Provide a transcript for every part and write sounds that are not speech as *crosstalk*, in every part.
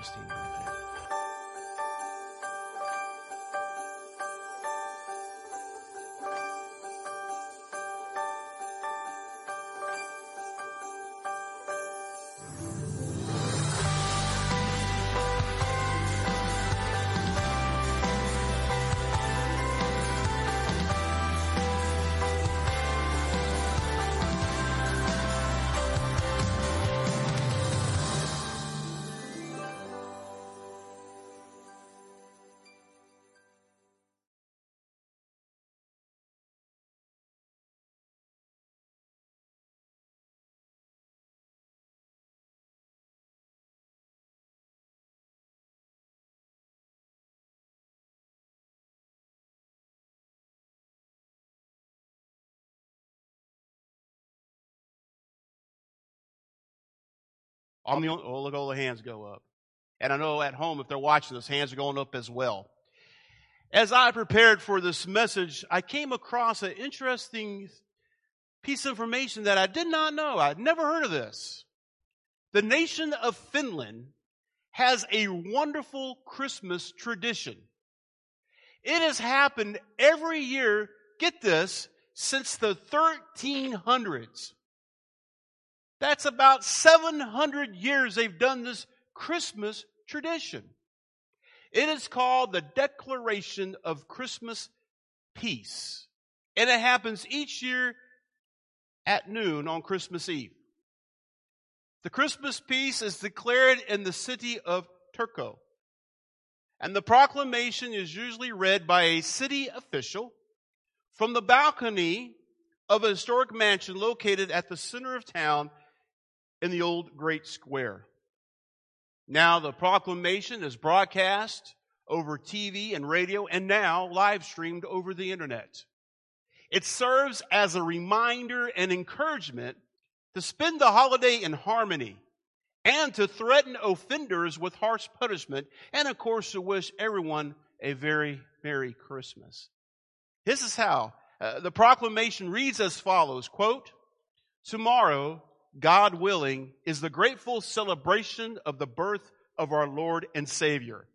just On the oh, look, all the hands go up. And I know at home, if they're watching this, hands are going up as well. As I prepared for this message, I came across an interesting piece of information that I did not know. I'd never heard of this. The nation of Finland has a wonderful Christmas tradition. It has happened every year, get this, since the 1300s. That's about 700 years they've done this Christmas tradition. It is called the Declaration of Christmas Peace. And it happens each year at noon on Christmas Eve. The Christmas peace is declared in the city of Turku. And the proclamation is usually read by a city official from the balcony of a historic mansion located at the center of town in the old Great Square. Now the proclamation is broadcast over TV and radio and now live streamed over the internet. It serves as a reminder and encouragement to spend the holiday in harmony and to threaten offenders with harsh punishment and of course to wish everyone a very Merry Christmas. This is how uh, the proclamation reads as follows, quote, tomorrow God willing, is the grateful celebration of the birth of our Lord and Savior,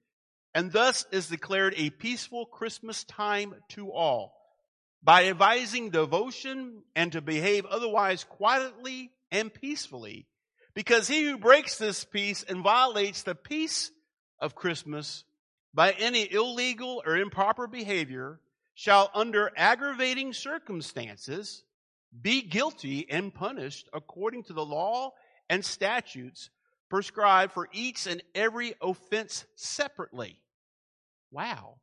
and thus is declared a peaceful Christmas time to all. By advising devotion and to behave otherwise quietly and peacefully, because he who breaks this peace and violates the peace of Christmas by any illegal or improper behavior shall under aggravating circumstances be guilty and punished according to the law and statutes prescribed for each and every offense separately. Wow.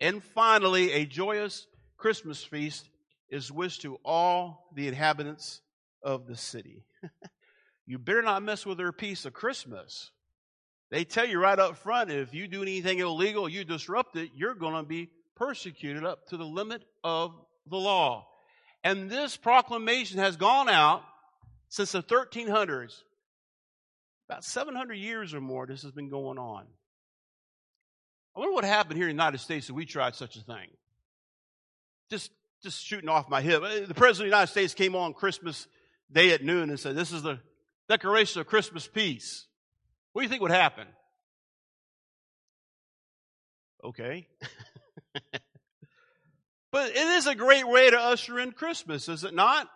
And finally, a joyous Christmas feast is wished to all the inhabitants of the city. *laughs* you better not mess with their peace of Christmas. They tell you right up front if you do anything illegal, you disrupt it, you're going to be persecuted up to the limit of the law. And this proclamation has gone out since the 1300s. About 700 years or more, this has been going on. I wonder what happened here in the United States if we tried such a thing. Just, just shooting off my hip. The President of the United States came on Christmas Day at noon and said, This is the Declaration of Christmas Peace. What do you think would happen? Okay. *laughs* But it is a great way to usher in Christmas, is it not?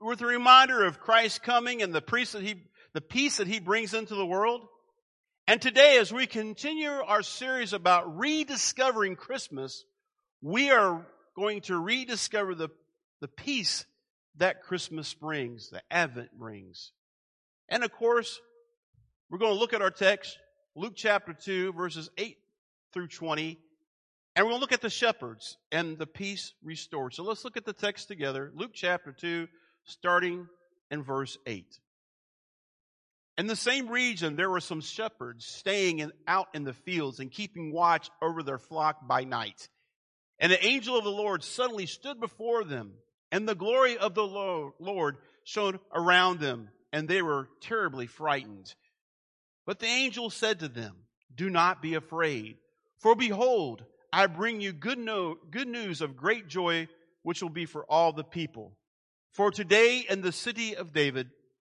With a reminder of Christ coming and the peace that he, the peace that he brings into the world. And today, as we continue our series about rediscovering Christmas, we are going to rediscover the, the peace that Christmas brings, the Advent brings. And of course, we're going to look at our text, Luke chapter 2, verses 8 through 20, and we're going to look at the shepherds and the peace restored. So let's look at the text together. Luke chapter 2, starting in verse 8. In the same region, there were some shepherds staying in, out in the fields and keeping watch over their flock by night. And the angel of the Lord suddenly stood before them, and the glory of the Lord shone around them, and they were terribly frightened. But the angel said to them, Do not be afraid, for behold, I bring you good, no, good news of great joy, which will be for all the people. For today in the city of David,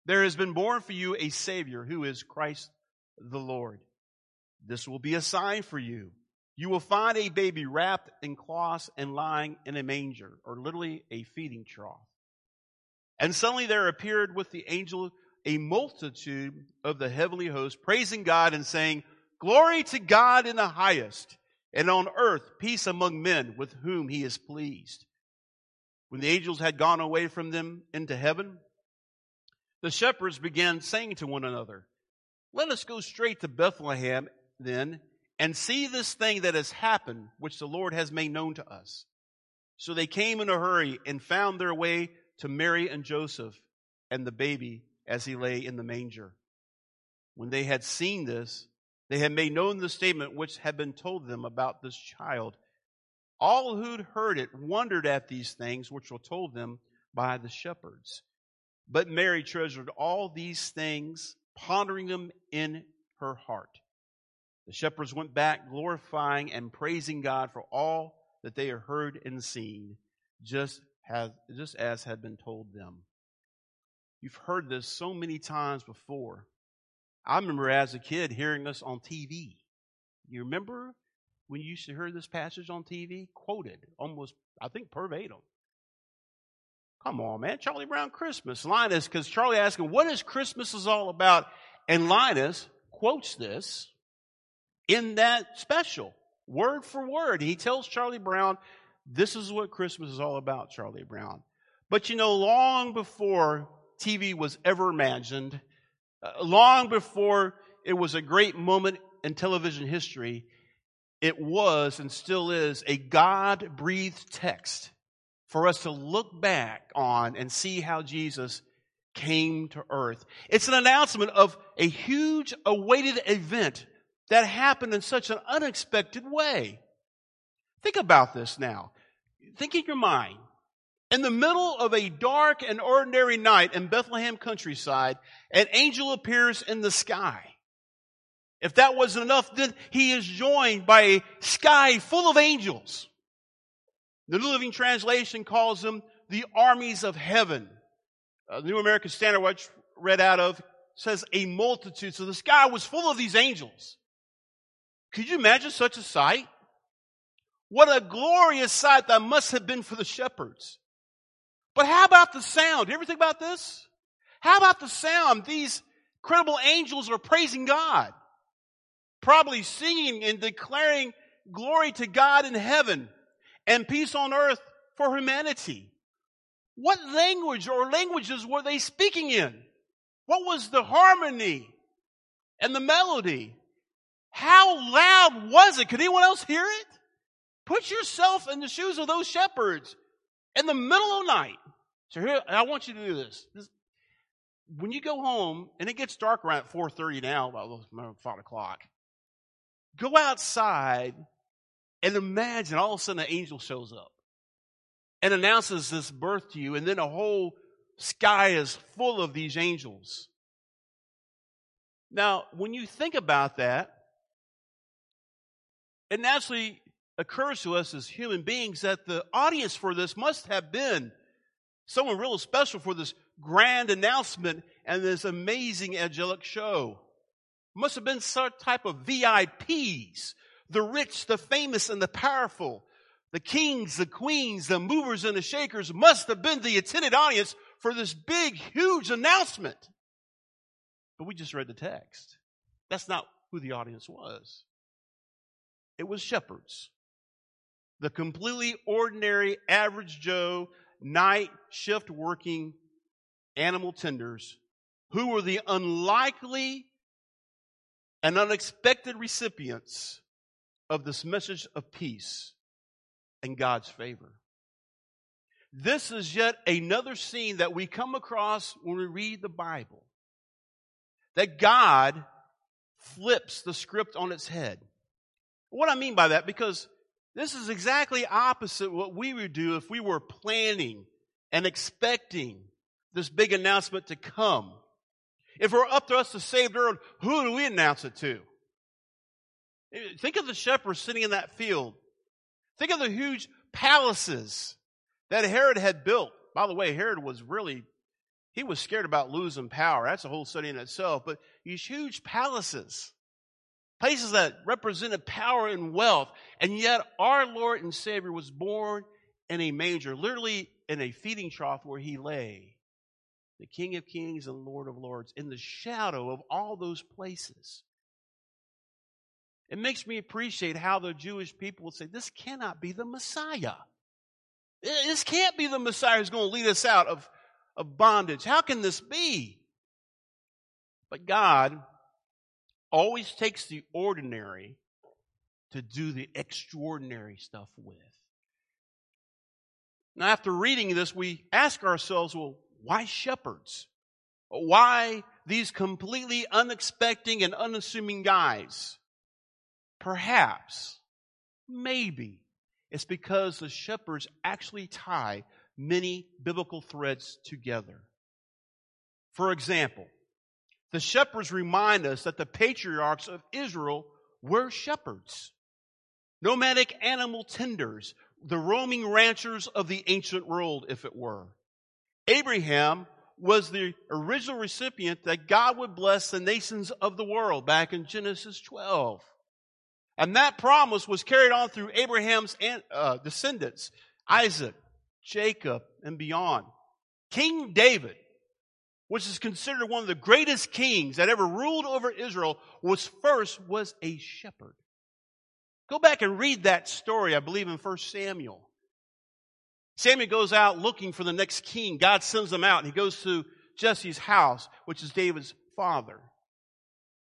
there has been born for you a Savior who is Christ the Lord. This will be a sign for you. You will find a baby wrapped in cloths and lying in a manger, or literally a feeding trough. And suddenly there appeared with the angel a multitude of the heavenly host, praising God and saying, Glory to God in the highest, and on earth peace among men with whom he is pleased. When the angels had gone away from them into heaven, the shepherds began saying to one another, Let us go straight to Bethlehem then and see this thing that has happened, which the Lord has made known to us. So they came in a hurry and found their way to Mary and Joseph and the baby as he lay in the manger. When they had seen this, they had made known the statement which had been told them about this child. All who'd heard it wondered at these things which were told them by the shepherds. But Mary treasured all these things, pondering them in her heart. The shepherds went back, glorifying and praising God for all that they had heard and seen, just as, just as had been told them. You've heard this so many times before. I remember as a kid hearing this on TV. You remember when you used to hear this passage on TV quoted almost, I think, verbatim? Come on, man. Charlie Brown Christmas. Linus, because Charlie asked him, what is Christmas is all about? And Linus quotes this in that special, word for word. He tells Charlie Brown, this is what Christmas is all about, Charlie Brown. But you know, long before TV was ever imagined, Uh, long before it was a great moment in television history, it was and still is a God breathed text for us to look back on and see how Jesus came to earth. It's an announcement of a huge awaited event that happened in such an unexpected way. Think about this now. Think in your mind. In the middle of a dark and ordinary night in Bethlehem countryside, an angel appears in the sky. If that wasn't enough, then he is joined by a sky full of angels. The New Living Translation calls them the armies of heaven. Uh, the New American Standard, which read out of, says a multitude. So the sky was full of these angels. Could you imagine such a sight? What a glorious sight that must have been for the shepherds. But how about the sound? You ever think about this? How about the sound? These credible angels are praising God. Probably singing and declaring glory to God in heaven and peace on earth for humanity. What language or languages were they speaking in? What was the harmony and the melody? How loud was it? Could anyone else hear it? Put yourself in the shoes of those shepherds in the middle of the night. So here, I want you to do this. this when you go home, and it gets dark around 4.30 now, about 5 o'clock, go outside and imagine all of a sudden an angel shows up and announces this birth to you, and then a whole sky is full of these angels. Now, when you think about that, it naturally occurs to us as human beings that the audience for this must have been someone real special for this grand announcement and this amazing angelic show. Must have been some type of VIPs, the rich, the famous, and the powerful. The kings, the queens, the movers and the shakers must have been the attended audience for this big, huge announcement. But we just read the text. That's not who the audience was. It was shepherds. The completely ordinary, average Joe, night shift working animal tenders who were the unlikely and unexpected recipients of this message of peace and God's favor. This is yet another scene that we come across when we read the Bible. That God flips the script on its head. What I mean by that, because this is exactly opposite what we would do if we were planning and expecting this big announcement to come. If it were up to us to save the world, who do we announce it to? Think of the shepherds sitting in that field. Think of the huge palaces that Herod had built. By the way, Herod was really, he was scared about losing power. That's a whole study in itself. But these huge palaces places that represented power and wealth. And yet our Lord and Savior was born in a manger, literally in a feeding trough where he lay. The King of Kings and Lord of Lords, in the shadow of all those places. It makes me appreciate how the Jewish people would say, This cannot be the Messiah. This can't be the Messiah who's going to lead us out of, of bondage. How can this be? But God always takes the ordinary to do the extraordinary stuff with. Now, after reading this, we ask ourselves, well, why shepherds? Why these completely unexpected and unassuming guys? Perhaps, maybe, it's because the shepherds actually tie many biblical threads together. For example, the shepherds remind us that the patriarchs of Israel were shepherds, nomadic animal tenders, the roaming ranchers of the ancient world, if it were. Abraham was the original recipient that God would bless the nations of the world back in Genesis 12. And that promise was carried on through Abraham's uh, descendants, Isaac, Jacob, and beyond. King David which is considered one of the greatest kings that ever ruled over Israel, was first was a shepherd. Go back and read that story, I believe in 1 Samuel. Samuel goes out looking for the next king. God sends him out and he goes to Jesse's house, which is David's father.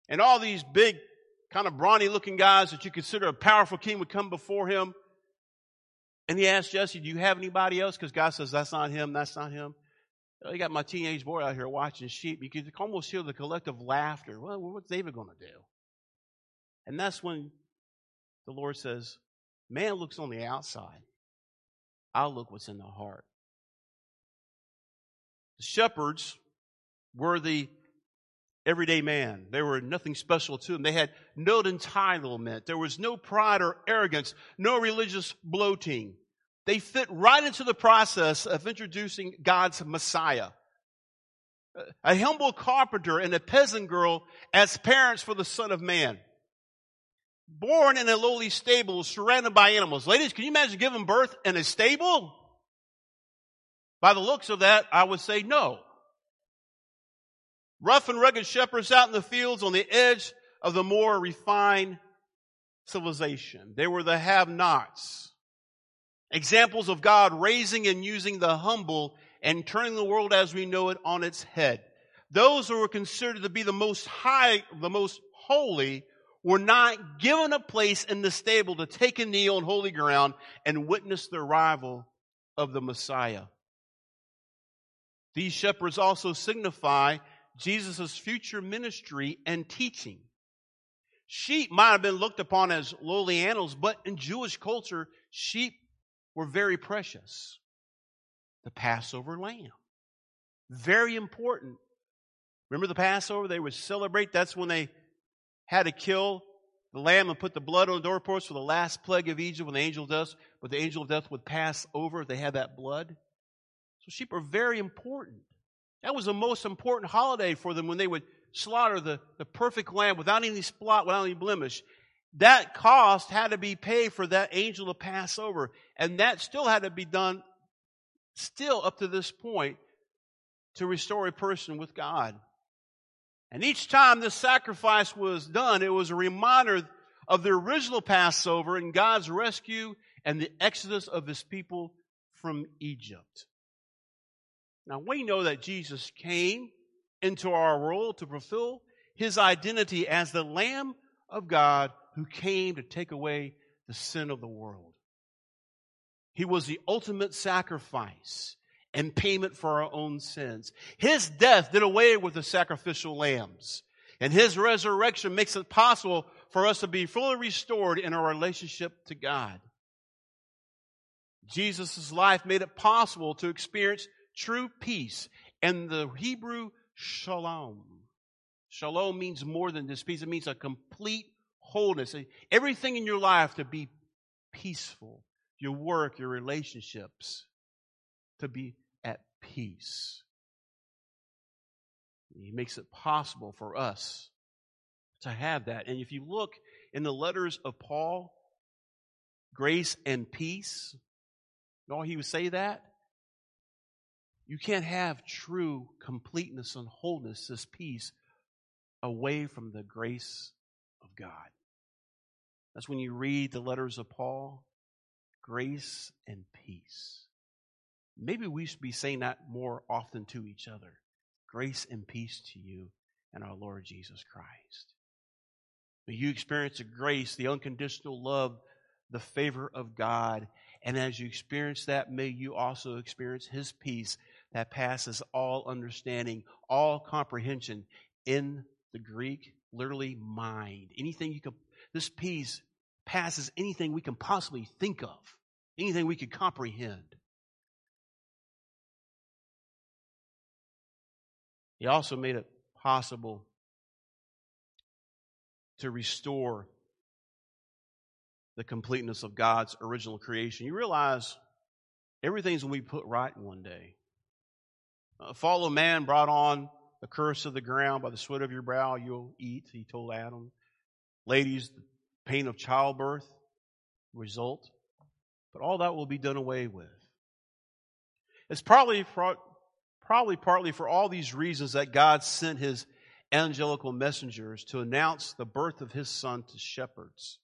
And all these big, kind of brawny looking guys that you consider a powerful king would come before him. And he asked Jesse, Do you have anybody else? Because God says, That's not him, that's not him. I got my teenage boy out here watching sheep. You could almost hear the collective laughter. Well, what's David going to do? And that's when the Lord says, Man looks on the outside. I'll look what's in the heart. The shepherds were the everyday man. They were nothing special to them. They had no entitlement. There was no pride or arrogance, no religious bloating. They fit right into the process of introducing God's Messiah. A humble carpenter and a peasant girl as parents for the Son of Man. Born in a lowly stable, surrounded by animals. Ladies, can you imagine giving birth in a stable? By the looks of that, I would say no. Rough and rugged shepherds out in the fields on the edge of the more refined civilization. They were the have nots. Examples of God raising and using the humble and turning the world as we know it on its head. Those who were considered to be the most high, the most holy, were not given a place in the stable to take a knee on holy ground and witness the arrival of the Messiah. These shepherds also signify Jesus' future ministry and teaching. Sheep might have been looked upon as lowly animals, but in Jewish culture, sheep were very precious. The Passover lamb. Very important. Remember the Passover? They would celebrate. That's when they had to kill the lamb and put the blood on the doorpost for the last plague of Egypt when the angel of death, but the angel of death would pass over if they had that blood. So sheep are very important. That was the most important holiday for them when they would slaughter the, the perfect lamb without any spot, without any blemish that cost had to be paid for that angel to pass over. And that still had to be done still up to this point to restore a person with God. And each time this sacrifice was done, it was a reminder of the original Passover and God's rescue and the exodus of his people from Egypt. Now we know that Jesus came into our world to fulfill his identity as the Lamb of God who came to take away the sin of the world. He was the ultimate sacrifice and payment for our own sins. His death did away with the sacrificial lambs. And his resurrection makes it possible for us to be fully restored in our relationship to God. Jesus' life made it possible to experience true peace and the Hebrew shalom. Shalom means more than this peace. It means a complete wholeness, everything in your life to be peaceful, your work, your relationships to be at peace. He makes it possible for us to have that. And if you look in the letters of Paul, grace and peace, all he would say that. You can't have true completeness and wholeness, this peace, away from the grace of God. That's when you read the letters of Paul grace and peace. Maybe we should be saying that more often to each other. Grace and peace to you and our Lord Jesus Christ. May you experience the grace, the unconditional love, the favor of God. And as you experience that, may you also experience His peace that passes all understanding, all comprehension in the Greek, literally mind. Anything you could, this peace passes anything we can possibly think of, anything we could comprehend. He also made it possible to restore the completeness of God's original creation. You realize everything's going to be put right one day. A fall man brought on the curse of the ground by the sweat of your brow you'll eat, he told Adam. Ladies, the pain of childbirth result. But all that will be done away with. It's probably probably partly for all these reasons that God sent his angelical messengers to announce the birth of his son to shepherds.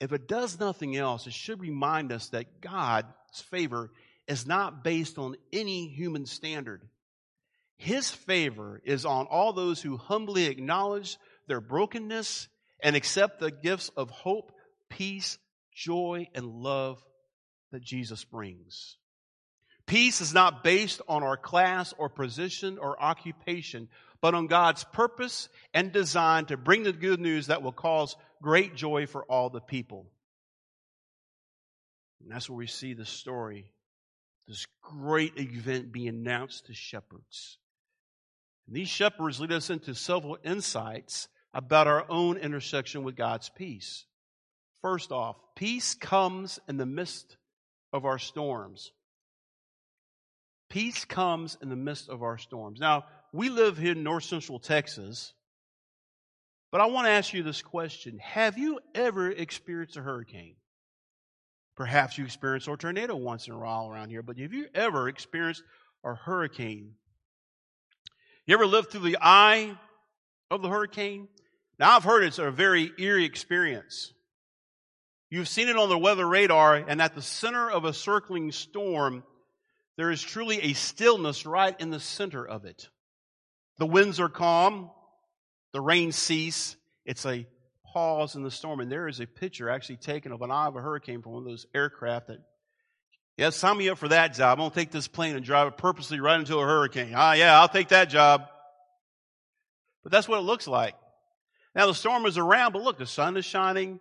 If it does nothing else, it should remind us that God's favor is not based on any human standard. His favor is on all those who humbly acknowledge their brokenness and accept the gifts of hope, peace, joy, and love that Jesus brings. Peace is not based on our class or position or occupation, but on God's purpose and design to bring the good news that will cause great joy for all the people. And that's where we see the story, this great event being announced to shepherds. And these shepherds lead us into several insights about our own intersection with God's peace. First off, peace comes in the midst of our storms. Peace comes in the midst of our storms. Now, we live here in north central Texas, but I want to ask you this question Have you ever experienced a hurricane? Perhaps you experienced a tornado once in a while around here, but have you ever experienced a hurricane? You ever lived through the eye of the hurricane? Now, I've heard it's a very eerie experience. You've seen it on the weather radar, and at the center of a circling storm, there is truly a stillness right in the center of it. The winds are calm. The rain cease. It's a pause in the storm. And there is a picture actually taken of an eye of a hurricane from one of those aircraft that, yeah, sign me up for that job. I'm going to take this plane and drive it purposely right into a hurricane. Ah, yeah, I'll take that job. But that's what it looks like. Now the storm is around, but look, the sun is shining.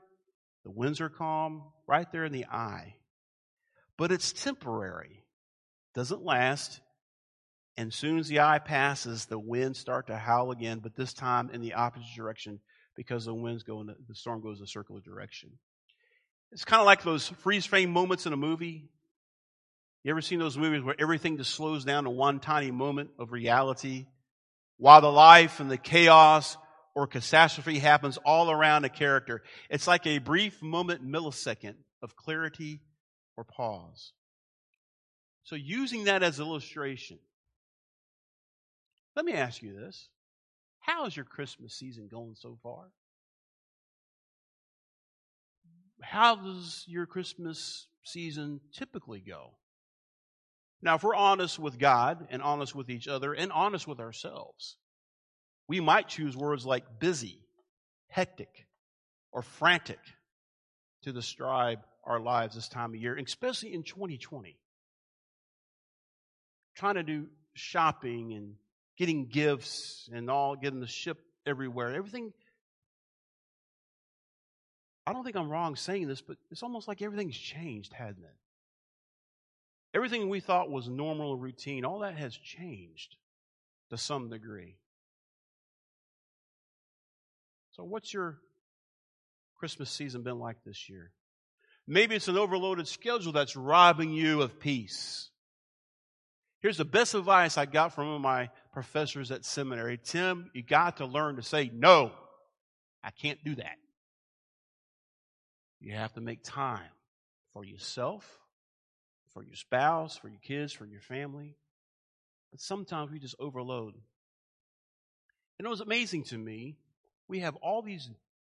The winds are calm right there in the eye. But it's temporary doesn't last. And soon as the eye passes, the winds start to howl again, but this time in the opposite direction because the winds go in the, the storm goes a circular direction. It's kind of like those freeze frame moments in a movie. You ever seen those movies where everything just slows down to one tiny moment of reality while the life and the chaos or catastrophe happens all around a character? It's like a brief moment millisecond of clarity or pause. So, using that as illustration, let me ask you this. How is your Christmas season going so far? How does your Christmas season typically go? Now, if we're honest with God and honest with each other and honest with ourselves, we might choose words like busy, hectic, or frantic to describe our lives this time of year, especially in 2020 trying to do shopping and getting gifts and all getting the ship everywhere. Everything. I don't think I'm wrong saying this, but it's almost like everything's changed, hasn't it? Everything we thought was normal routine, all that has changed to some degree. So, what's your Christmas season been like this year? Maybe it's an overloaded schedule that's robbing you of peace. Here's the best advice I got from one of my professors at seminary Tim, you got to learn to say no I can't do that. You have to make time for yourself, for your spouse, for your kids, for your family. But sometimes we just overload. And it was amazing to me. We have all these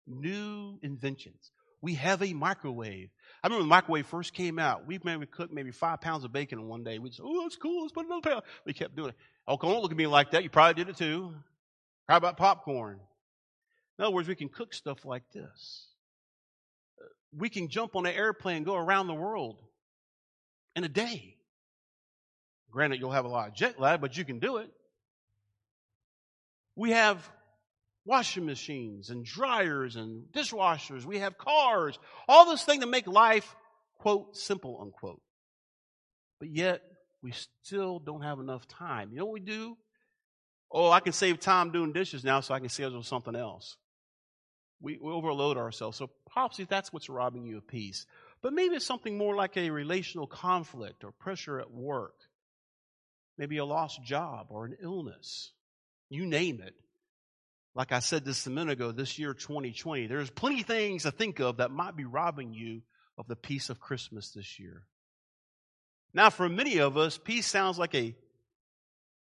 new inventions. We have a microwave. I remember the microwave first came out, we maybe cooked maybe five pounds of bacon in one day. We just, oh, that's cool. Let's put another pound. We kept doing it. Oh, don't look at me like that. You probably did it too. How about popcorn? In other words, we can cook stuff like this. Uh, we can jump on an airplane and go around the world in a day. Granted, you'll have a lot of jet lag, but you can do it. We have washing machines and dryers and dishwashers. We have cars, all this thing to make life, quote, simple, unquote. But yet, we still don't have enough time. You know what we do? Oh, I can save time doing dishes now so I can schedule something else. We, we overload ourselves. So possibly that's what's robbing you of peace. But maybe it's something more like a relational conflict or pressure at work. Maybe a lost job or an illness. You name it. Like I said this a minute ago, this year 2020, there's plenty things to think of that might be robbing you of the peace of Christmas this year. Now, for many of us, peace sounds like a,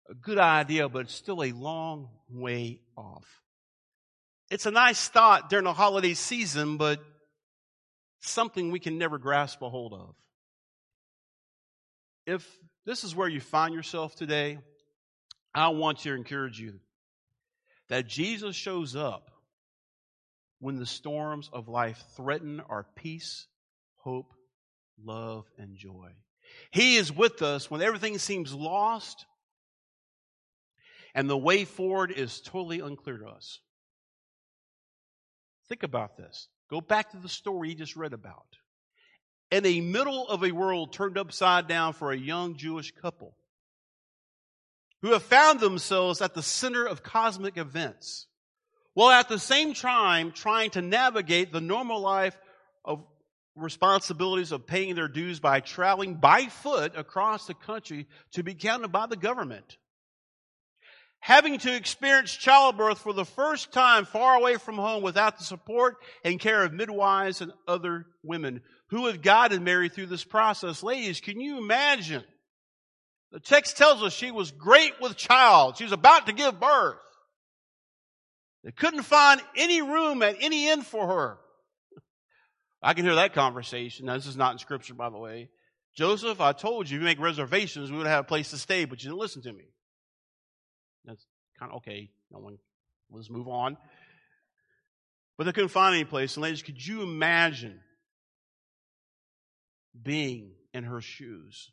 a good idea, but it's still a long way off. It's a nice thought during the holiday season, but something we can never grasp a hold of. If this is where you find yourself today, I want to encourage you that Jesus shows up when the storms of life threaten our peace, hope, love, and joy. He is with us when everything seems lost and the way forward is totally unclear to us. Think about this. Go back to the story you just read about. In the middle of a world turned upside down for a young Jewish couple, who have found themselves at the center of cosmic events, while at the same time trying to navigate the normal life of responsibilities of paying their dues by traveling by foot across the country to be counted by the government. Having to experience childbirth for the first time far away from home without the support and care of midwives and other women who have guided Mary through this process. Ladies, can you imagine the text tells us she was great with child. She was about to give birth. They couldn't find any room at any inn for her. *laughs* I can hear that conversation. Now, this is not in scripture, by the way. Joseph, I told you, if you make reservations, we would have a place to stay, but you didn't listen to me. Kind of okay. No one, let's move on. But they couldn't find any place. And ladies, could you imagine being in her shoes?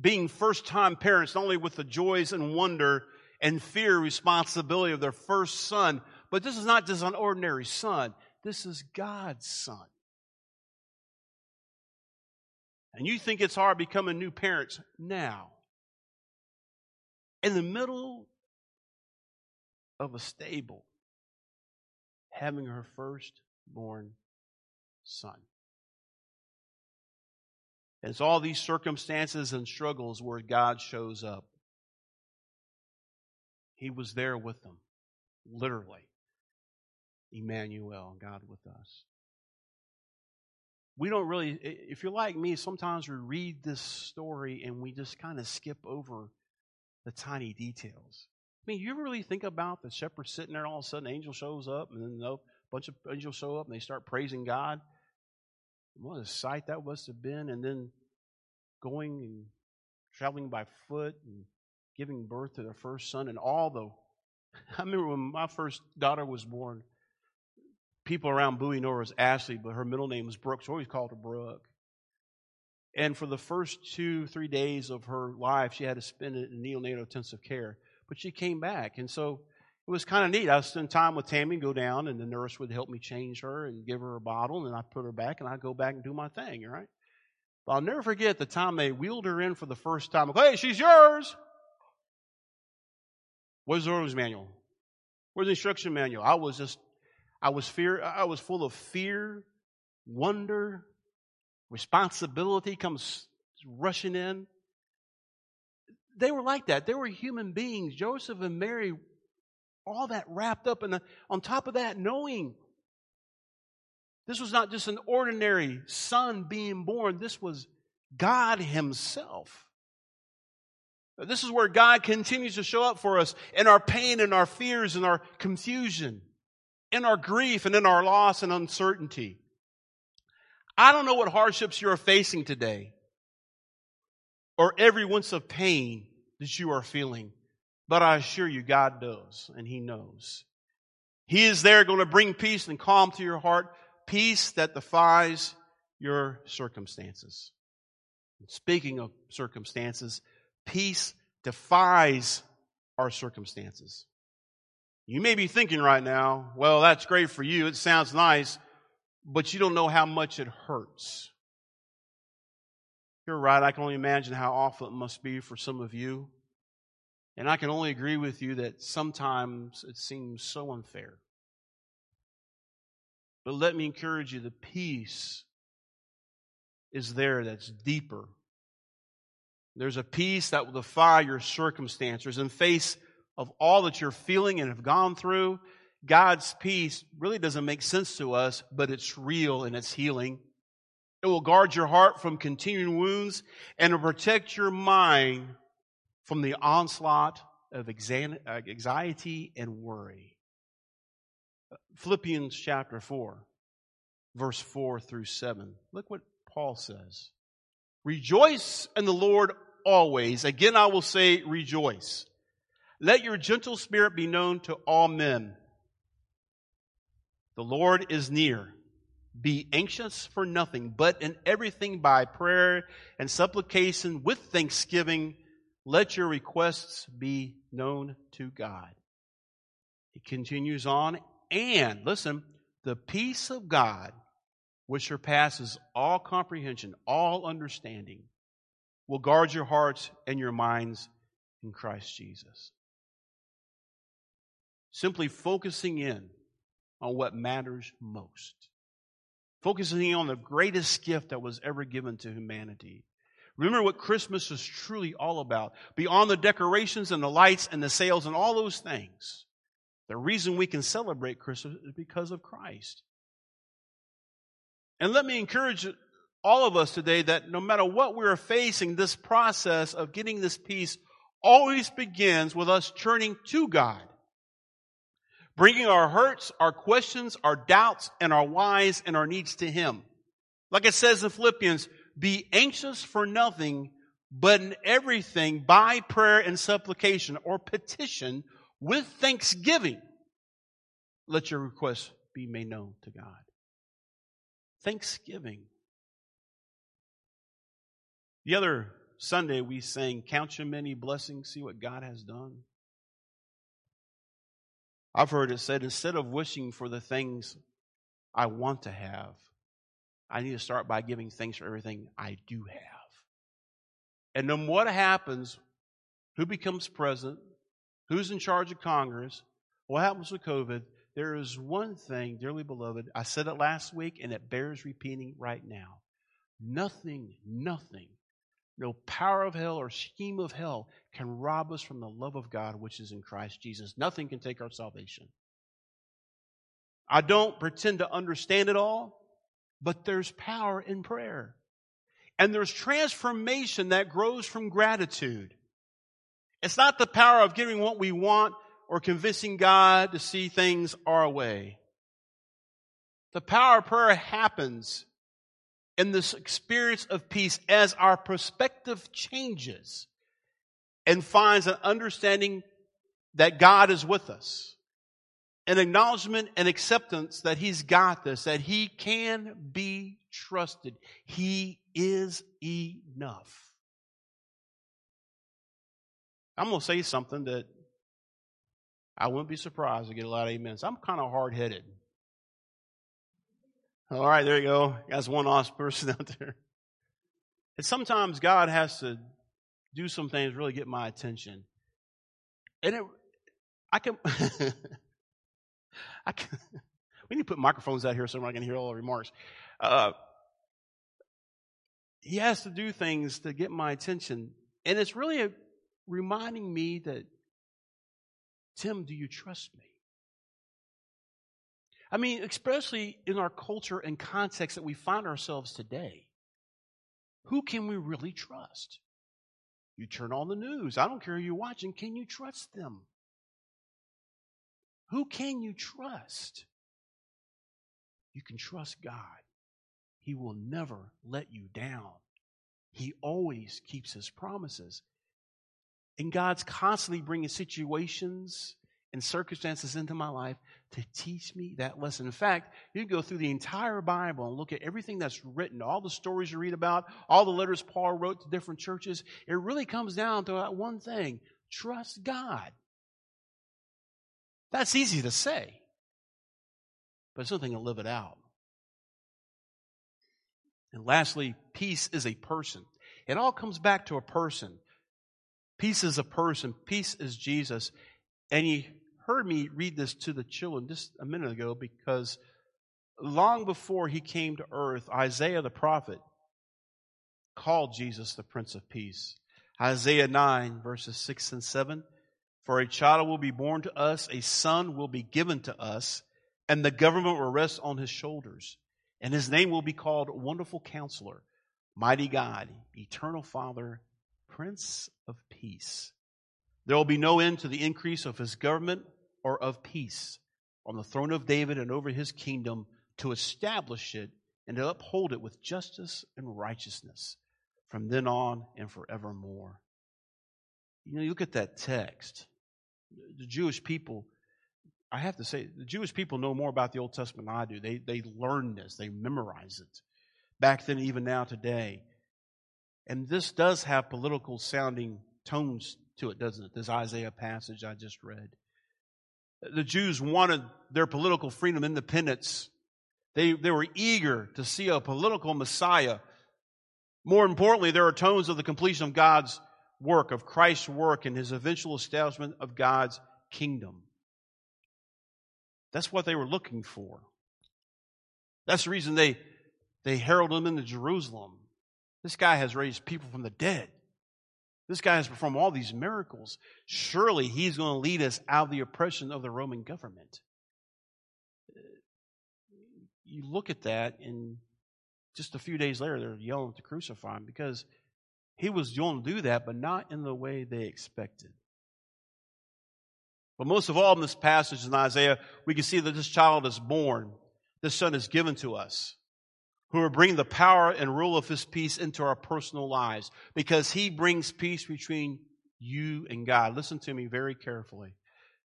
being first time parents, not only with the joys and wonder and fear responsibility of their first son, but this is not just an ordinary son. This is God's son. And you think it's hard becoming new parents now. In the middle of a stable, having her firstborn son. And It's all these circumstances and struggles where God shows up. He was there with them, literally. Emmanuel, God with us. We don't really, if you're like me, sometimes we read this story and we just kind of skip over the tiny details. I mean, you ever really think about the shepherd sitting there, all of a sudden, an angel shows up, and then a bunch of angels show up and they start praising God? What a sight that must have been. And then going and traveling by foot and giving birth to their first son and all the. *laughs* I remember when my first daughter was born, people around Bowie know Ashley, but her middle name was Brooke, so I always called her Brooke. And for the first two, three days of her life, she had to spend it in neonatal intensive care. But she came back. And so it was kind of neat. I would spend time with Tammy, go down, and the nurse would help me change her and give her a bottle, and I put her back, and I'd go back and do my thing, right? But I'll never forget the time they wheeled her in for the first time. Hey, she's yours. Where's the orders manual? Where's the instruction manual? I was just, I was fear, I was full of fear, wonder, responsibility comes rushing in. They were like that. They were human beings. Joseph and Mary all that wrapped up the, on top of that, knowing this was not just an ordinary son being born, this was God Himself. This is where God continues to show up for us in our pain and our fears and our confusion, in our grief and in our loss and uncertainty. I don't know what hardships you are facing today or every ounce of pain that you are feeling, but I assure you, God does and He knows. He is there going to bring peace and calm to your heart, peace that defies your circumstances. Speaking of circumstances, peace defies our circumstances. You may be thinking right now, well, that's great for you. It sounds nice, but you don't know how much it hurts. You're right. I can only imagine how awful it must be for some of you. And I can only agree with you that sometimes it seems so unfair. But let me encourage you the peace is there that's deeper. There's a peace that will defy your circumstances in face of all that you're feeling and have gone through. God's peace really doesn't make sense to us, but it's real and it's healing. It will guard your heart from continuing wounds and protect your mind from the onslaught of uh, anxiety and worry. Philippians chapter 4, verse 4 through 7. Look what Paul says. Rejoice in the Lord always. Again, I will say rejoice. Let your gentle spirit be known to all men. The Lord is near. Be anxious for nothing, but in everything by prayer and supplication with thanksgiving, let your requests be known to God. He continues on, and listen, the peace of God, which surpasses all comprehension, all understanding, will guard your hearts and your minds in Christ Jesus. Simply focusing in on what matters most. Focusing on the greatest gift that was ever given to humanity. Remember what Christmas is truly all about. Beyond the decorations and the lights and the sales and all those things, the reason we can celebrate Christmas is because of Christ. And let me encourage all of us today that no matter what we're facing, this process of getting this peace always begins with us turning to God bringing our hurts, our questions, our doubts, and our whys and our needs to Him. Like it says in Philippians, be anxious for nothing, but in everything by prayer and supplication or petition with thanksgiving, let your requests be made known to God. Thanksgiving. The other Sunday we sang, Count your many blessings, see what God has done. I've heard it said instead of wishing for the things I want to have, I need to start by giving thanks for everything I do have. And matter what happens, who becomes president, who's in charge of Congress, what happens with COVID, there is one thing, dearly beloved, I said it last week and it bears repeating right now. Nothing, nothing no power of hell or scheme of hell can rob us from the love of God which is in Christ Jesus. Nothing can take our salvation. I don't pretend to understand it all, but there's power in prayer. And there's transformation that grows from gratitude. It's not the power of getting what we want or convincing God to see things our way. The power of prayer happens in this experience of peace as our perspective changes and finds an understanding that God is with us, an acknowledgement and acceptance that He's got this, that He can be trusted. He is enough. I'm going to say something that I wouldn't be surprised to get a lot of amens. I'm kind of hard headed. All right, there you go. That's one honest *laughs* person out there. And sometimes God has to do some things really get my attention. And it, I can, *laughs* I can, *laughs* we need to put microphones out here so I can hear all the remarks. Uh, he has to do things to get my attention. And it's really a, reminding me that Tim, do you trust me? I mean, especially in our culture and context that we find ourselves today, who can we really trust? You turn on the news. I don't care who you're watching. Can you trust them? Who can you trust? You can trust God. He will never let you down. He always keeps his promises. And God's constantly bringing situations and circumstances into my life to teach me that lesson. In fact, you can go through the entire Bible and look at everything that's written, all the stories you read about, all the letters Paul wrote to different churches. It really comes down to that one thing trust God. That's easy to say, but it's something to live it out. And lastly, peace is a person. It all comes back to a person. Peace is a person. Peace is Jesus. And you heard me read this to the children just a minute ago because long before he came to earth, Isaiah the prophet called Jesus the Prince of Peace. Isaiah 9, verses 6 and 7. For a child will be born to us, a son will be given to us, and the government will rest on his shoulders. And his name will be called Wonderful Counselor, Mighty God, Eternal Father, Prince of Peace. There will be no end to the increase of his government or of peace on the throne of David and over his kingdom to establish it and to uphold it with justice and righteousness from then on and forevermore. You know, you look at that text. The Jewish people, I have to say, the Jewish people know more about the Old Testament than I do. They, they learn this, they memorize it. Back then, even now today. And this does have political sounding tones to it, doesn't it? This Isaiah passage I just read. The Jews wanted their political freedom, independence. They, they were eager to see a political Messiah. More importantly, there are tones of the completion of God's work, of Christ's work, and his eventual establishment of God's kingdom. That's what they were looking for. That's the reason they, they heralded him into Jerusalem. This guy has raised people from the dead. This guy has performed all these miracles. Surely he's going to lead us out of the oppression of the Roman government. You look at that, and just a few days later, they're yelling to crucify him because he was going to do that, but not in the way they expected. But most of all, in this passage in Isaiah, we can see that this child is born. This son is given to us who will bring the power and rule of his peace into our personal lives because he brings peace between you and God. Listen to me very carefully.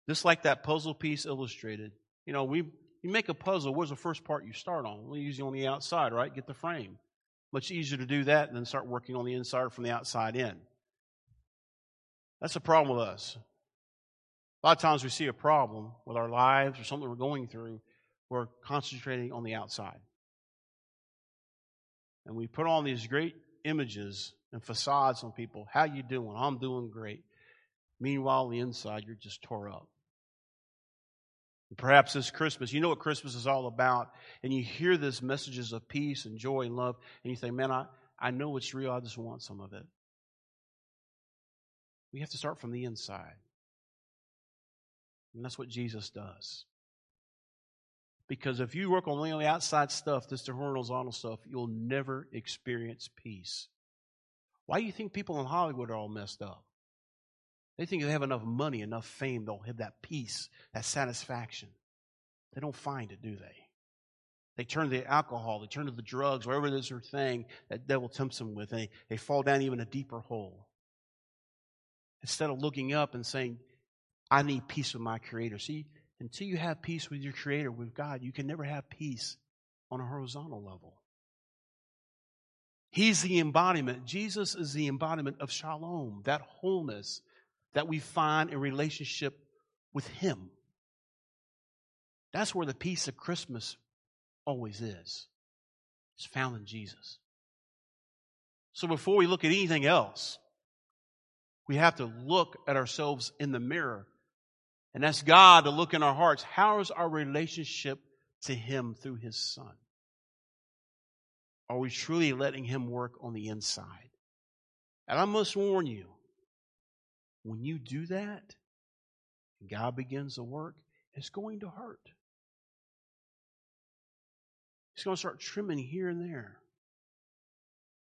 Just like that puzzle piece illustrated. You know, we you make a puzzle, where's the first part you start on? Well, usually on the outside, right? Get the frame. Much easier to do that than start working on the inside from the outside in. That's the problem with us. A lot of times we see a problem with our lives or something we're going through, we're concentrating on the outside and we put on these great images and facades on people. How you doing? I'm doing great. Meanwhile, the inside, you're just tore up. Perhaps this Christmas, you know what Christmas is all about, and you hear these messages of peace and joy and love, and you think, man, I, I know it's real, I just want some of it. We have to start from the inside. And that's what Jesus does. Because if you work only on the outside stuff, this horizontal stuff, you'll never experience peace. Why do you think people in Hollywood are all messed up? They think they have enough money, enough fame, they'll have that peace, that satisfaction. They don't find it, do they? They turn to the alcohol, they turn to the drugs, whatever it is their thing that devil tempts them with, and they, they fall down even a deeper hole. Instead of looking up and saying, I need peace with my creator. See, until you have peace with your Creator, with God, you can never have peace on a horizontal level. He's the embodiment. Jesus is the embodiment of shalom, that wholeness that we find in relationship with Him. That's where the peace of Christmas always is. It's found in Jesus. So before we look at anything else, we have to look at ourselves in the mirror and ask God to look in our hearts. How is our relationship to Him through His Son? Are we truly letting Him work on the inside? And I must warn you, when you do that, God begins to work, it's going to hurt. He's going to start trimming here and there.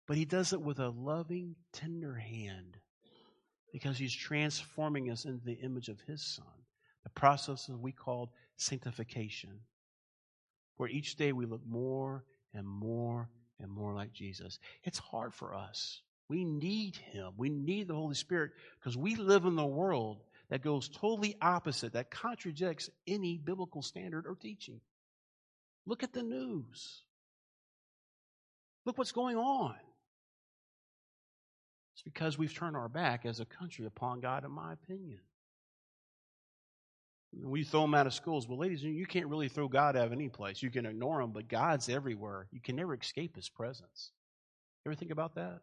But he does it with a loving, tender hand because he's transforming us into the image of his son. The process we call sanctification, where each day we look more and more and more like Jesus. It's hard for us. We need him. We need the Holy Spirit because we live in the world that goes totally opposite, that contradicts any biblical standard or teaching. Look at the news. Look what's going on. It's because we've turned our back as a country upon God, in my opinion. We throw them out of schools. Well, ladies, you can't really throw God out of any place. You can ignore him, but God's everywhere. You can never escape his presence. Ever think about that?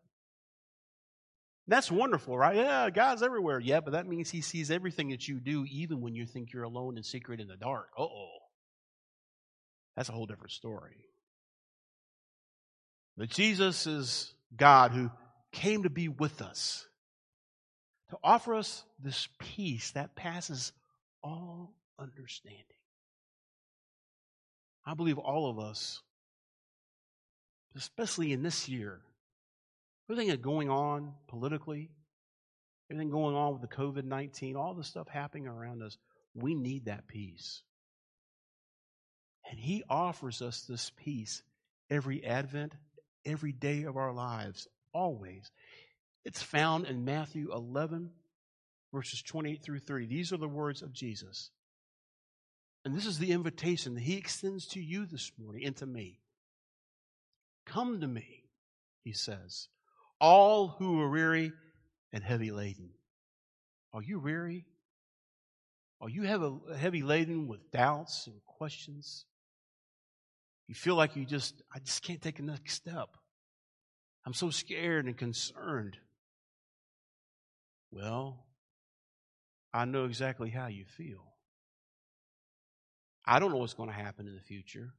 That's wonderful, right? Yeah, God's everywhere. Yeah, but that means he sees everything that you do, even when you think you're alone and secret in the dark. Uh oh. That's a whole different story. But Jesus is God who came to be with us, to offer us this peace that passes all understanding. I believe all of us, especially in this year, everything that's going on politically, everything going on with the COVID 19, all the stuff happening around us, we need that peace. And He offers us this peace every Advent, every day of our lives, always. It's found in Matthew 11, verses 28 through 30. These are the words of Jesus. And this is the invitation that He extends to you this morning and to me. Come to me, He says, all who are weary and heavy laden. Are you weary? Are you heavy laden with doubts and questions? You feel like you just, I just can't take the next step. I'm so scared and concerned. Well, I know exactly how you feel. I don't know what's going to happen in the future,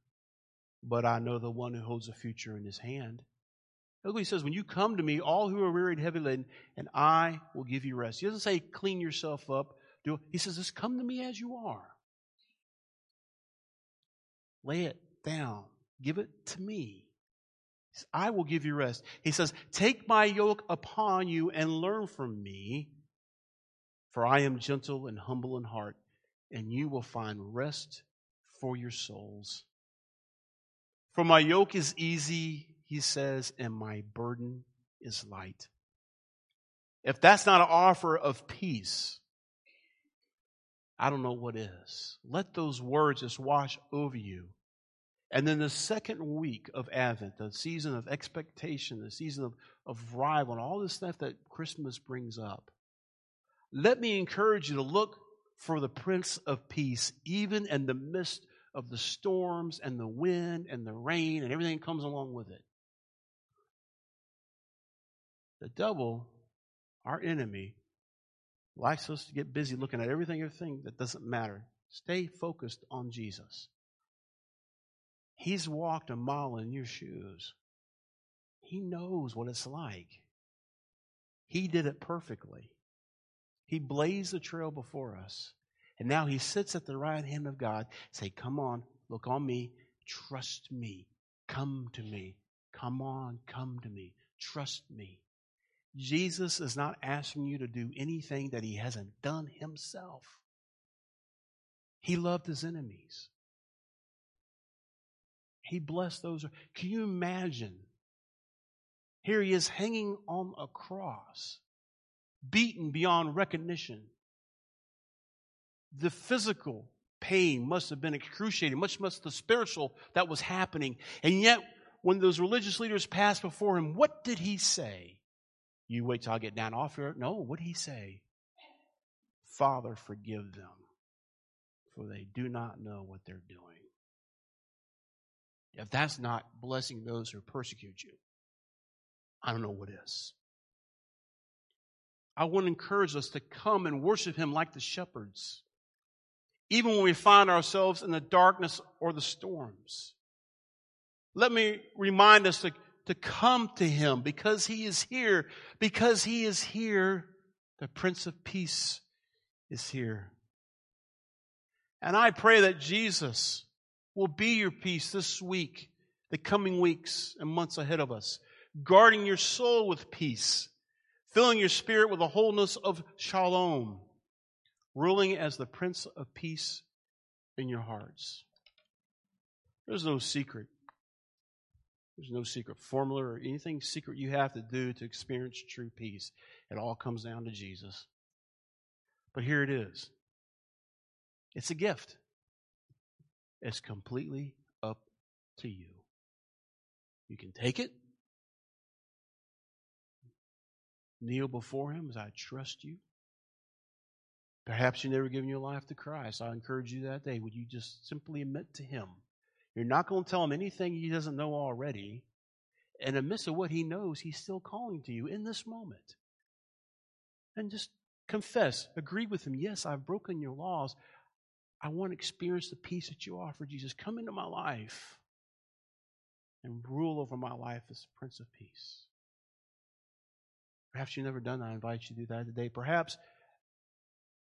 but I know the one who holds the future in his hand. Look what he says, when you come to me, all who are weary and heavy laden, and I will give you rest. He doesn't say clean yourself up. Do, he says, just come to me as you are. Lay it down. Give it to me. I will give you rest. He says, Take my yoke upon you and learn from me, for I am gentle and humble in heart, and you will find rest for your souls. For my yoke is easy, he says, and my burden is light. If that's not an offer of peace, I don't know what is. Let those words just wash over you. And then the second week of Advent, the season of expectation, the season of, of arrival, and all this stuff that Christmas brings up, let me encourage you to look for the Prince of Peace, even in the midst of the storms and the wind and the rain and everything that comes along with it. The devil, our enemy, likes us to get busy looking at everything, everything that doesn't matter. Stay focused on Jesus. He's walked a mile in your shoes. He knows what it's like. He did it perfectly. He blazed the trail before us. And now he sits at the right hand of God. Say, Come on, look on me, trust me, come to me. Come on, come to me, trust me. Jesus is not asking you to do anything that he hasn't done himself. He loved his enemies. He blessed those. Can you imagine? Here he is hanging on a cross, beaten beyond recognition. The physical pain must have been excruciating, much much the spiritual that was happening. And yet, when those religious leaders passed before him, what did he say? You wait till I get down off here. No, what did he say? Father, forgive them, for they do not know what they're doing. If that's not blessing those who persecute you, I don't know what is. I want to encourage us to come and worship Him like the shepherds, even when we find ourselves in the darkness or the storms. Let me remind us to, to come to Him because He is here. Because He is here, the Prince of Peace is here. And I pray that Jesus will be your peace this week, the coming weeks and months ahead of us, guarding your soul with peace, filling your spirit with the wholeness of shalom, ruling as the Prince of Peace in your hearts. There's no secret. There's no secret formula or anything secret you have to do to experience true peace. It all comes down to Jesus. But here it is it's a gift, it's completely up to you. You can take it, kneel before Him as I trust you. Perhaps you've never given your life to Christ. I encourage you that day. Would you just simply admit to Him? You're not going to tell Him anything He doesn't know already. And in the midst of what He knows, He's still calling to you in this moment. And just confess, agree with Him. Yes, I've broken your laws. I want to experience the peace that you offer, Jesus. Come into my life and rule over my life as Prince of Peace. Perhaps you've never done that. I invite you to do that today. Perhaps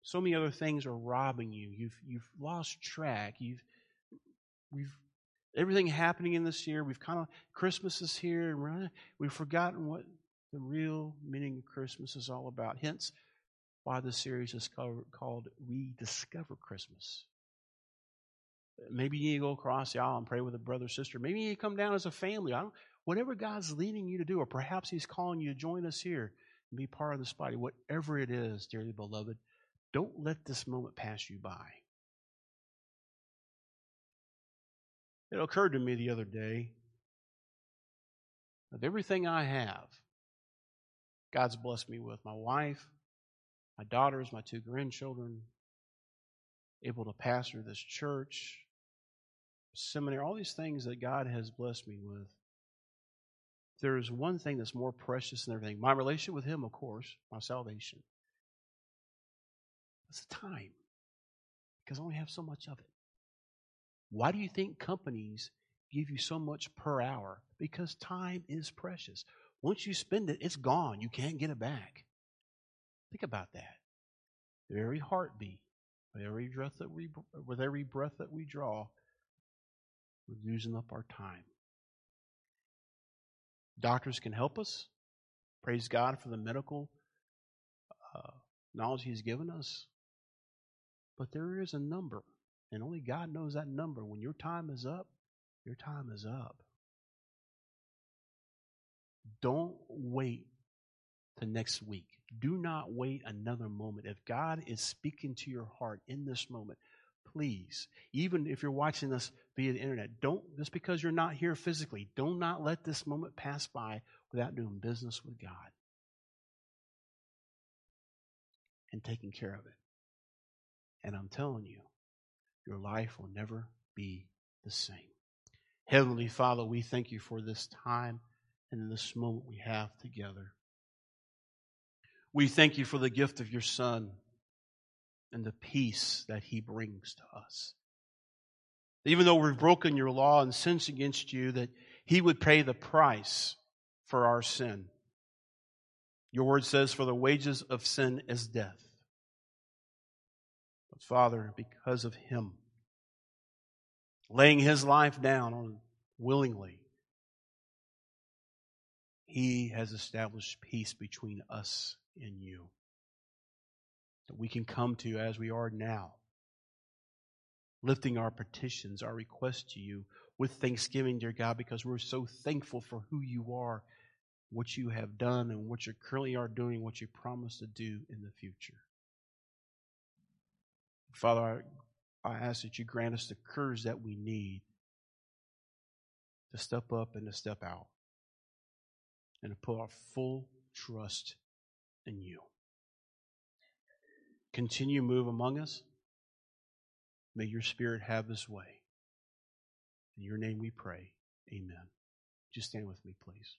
so many other things are robbing you. You've you've lost track. You've we've everything happening in this year. We've kind of Christmas is here, and we've forgotten what the real meaning of Christmas is all about. Hence, why this series is called Rediscover Christmas. Maybe you need to go across the aisle and pray with a brother or sister. Maybe you need to come down as a family. I don't, whatever God's leading you to do, or perhaps He's calling you to join us here and be part of this body. Whatever it is, dearly beloved, don't let this moment pass you by. It occurred to me the other day of everything I have, God's blessed me with my wife, my daughters, my two grandchildren, able to pastor this church, seminary, all these things that God has blessed me with. There is one thing that's more precious than everything my relationship with Him, of course, my salvation. It's the time, because I only have so much of it. Why do you think companies give you so much per hour? Because time is precious. Once you spend it, it's gone. You can't get it back. Think about that. Every heartbeat, with every breath that we, with every breath that we draw, we're using up our time. Doctors can help us. Praise God for the medical uh, knowledge He's given us. But there is a number, and only God knows that number. When your time is up, your time is up. Don't wait to next week. Do not wait another moment. If God is speaking to your heart in this moment, please, even if you're watching this via the internet, don't, just because you're not here physically, do not let this moment pass by without doing business with God and taking care of it. And I'm telling you, your life will never be the same. Heavenly Father, we thank you for this time and this moment we have together. We thank you for the gift of your Son and the peace that he brings to us. Even though we've broken your law and sinned against you, that he would pay the price for our sin. Your word says, For the wages of sin is death. But Father, because of him, laying his life down willingly, he has established peace between us and you that we can come to as we are now, lifting our petitions, our requests to you with thanksgiving, dear God, because we're so thankful for who you are, what you have done, and what you currently are doing, what you promise to do in the future. Father, I, I ask that you grant us the courage that we need to step up and to step out and to put our full trust in you. Continue move among us. May your spirit have his way. In your name we pray. Amen. Just stand with me, please.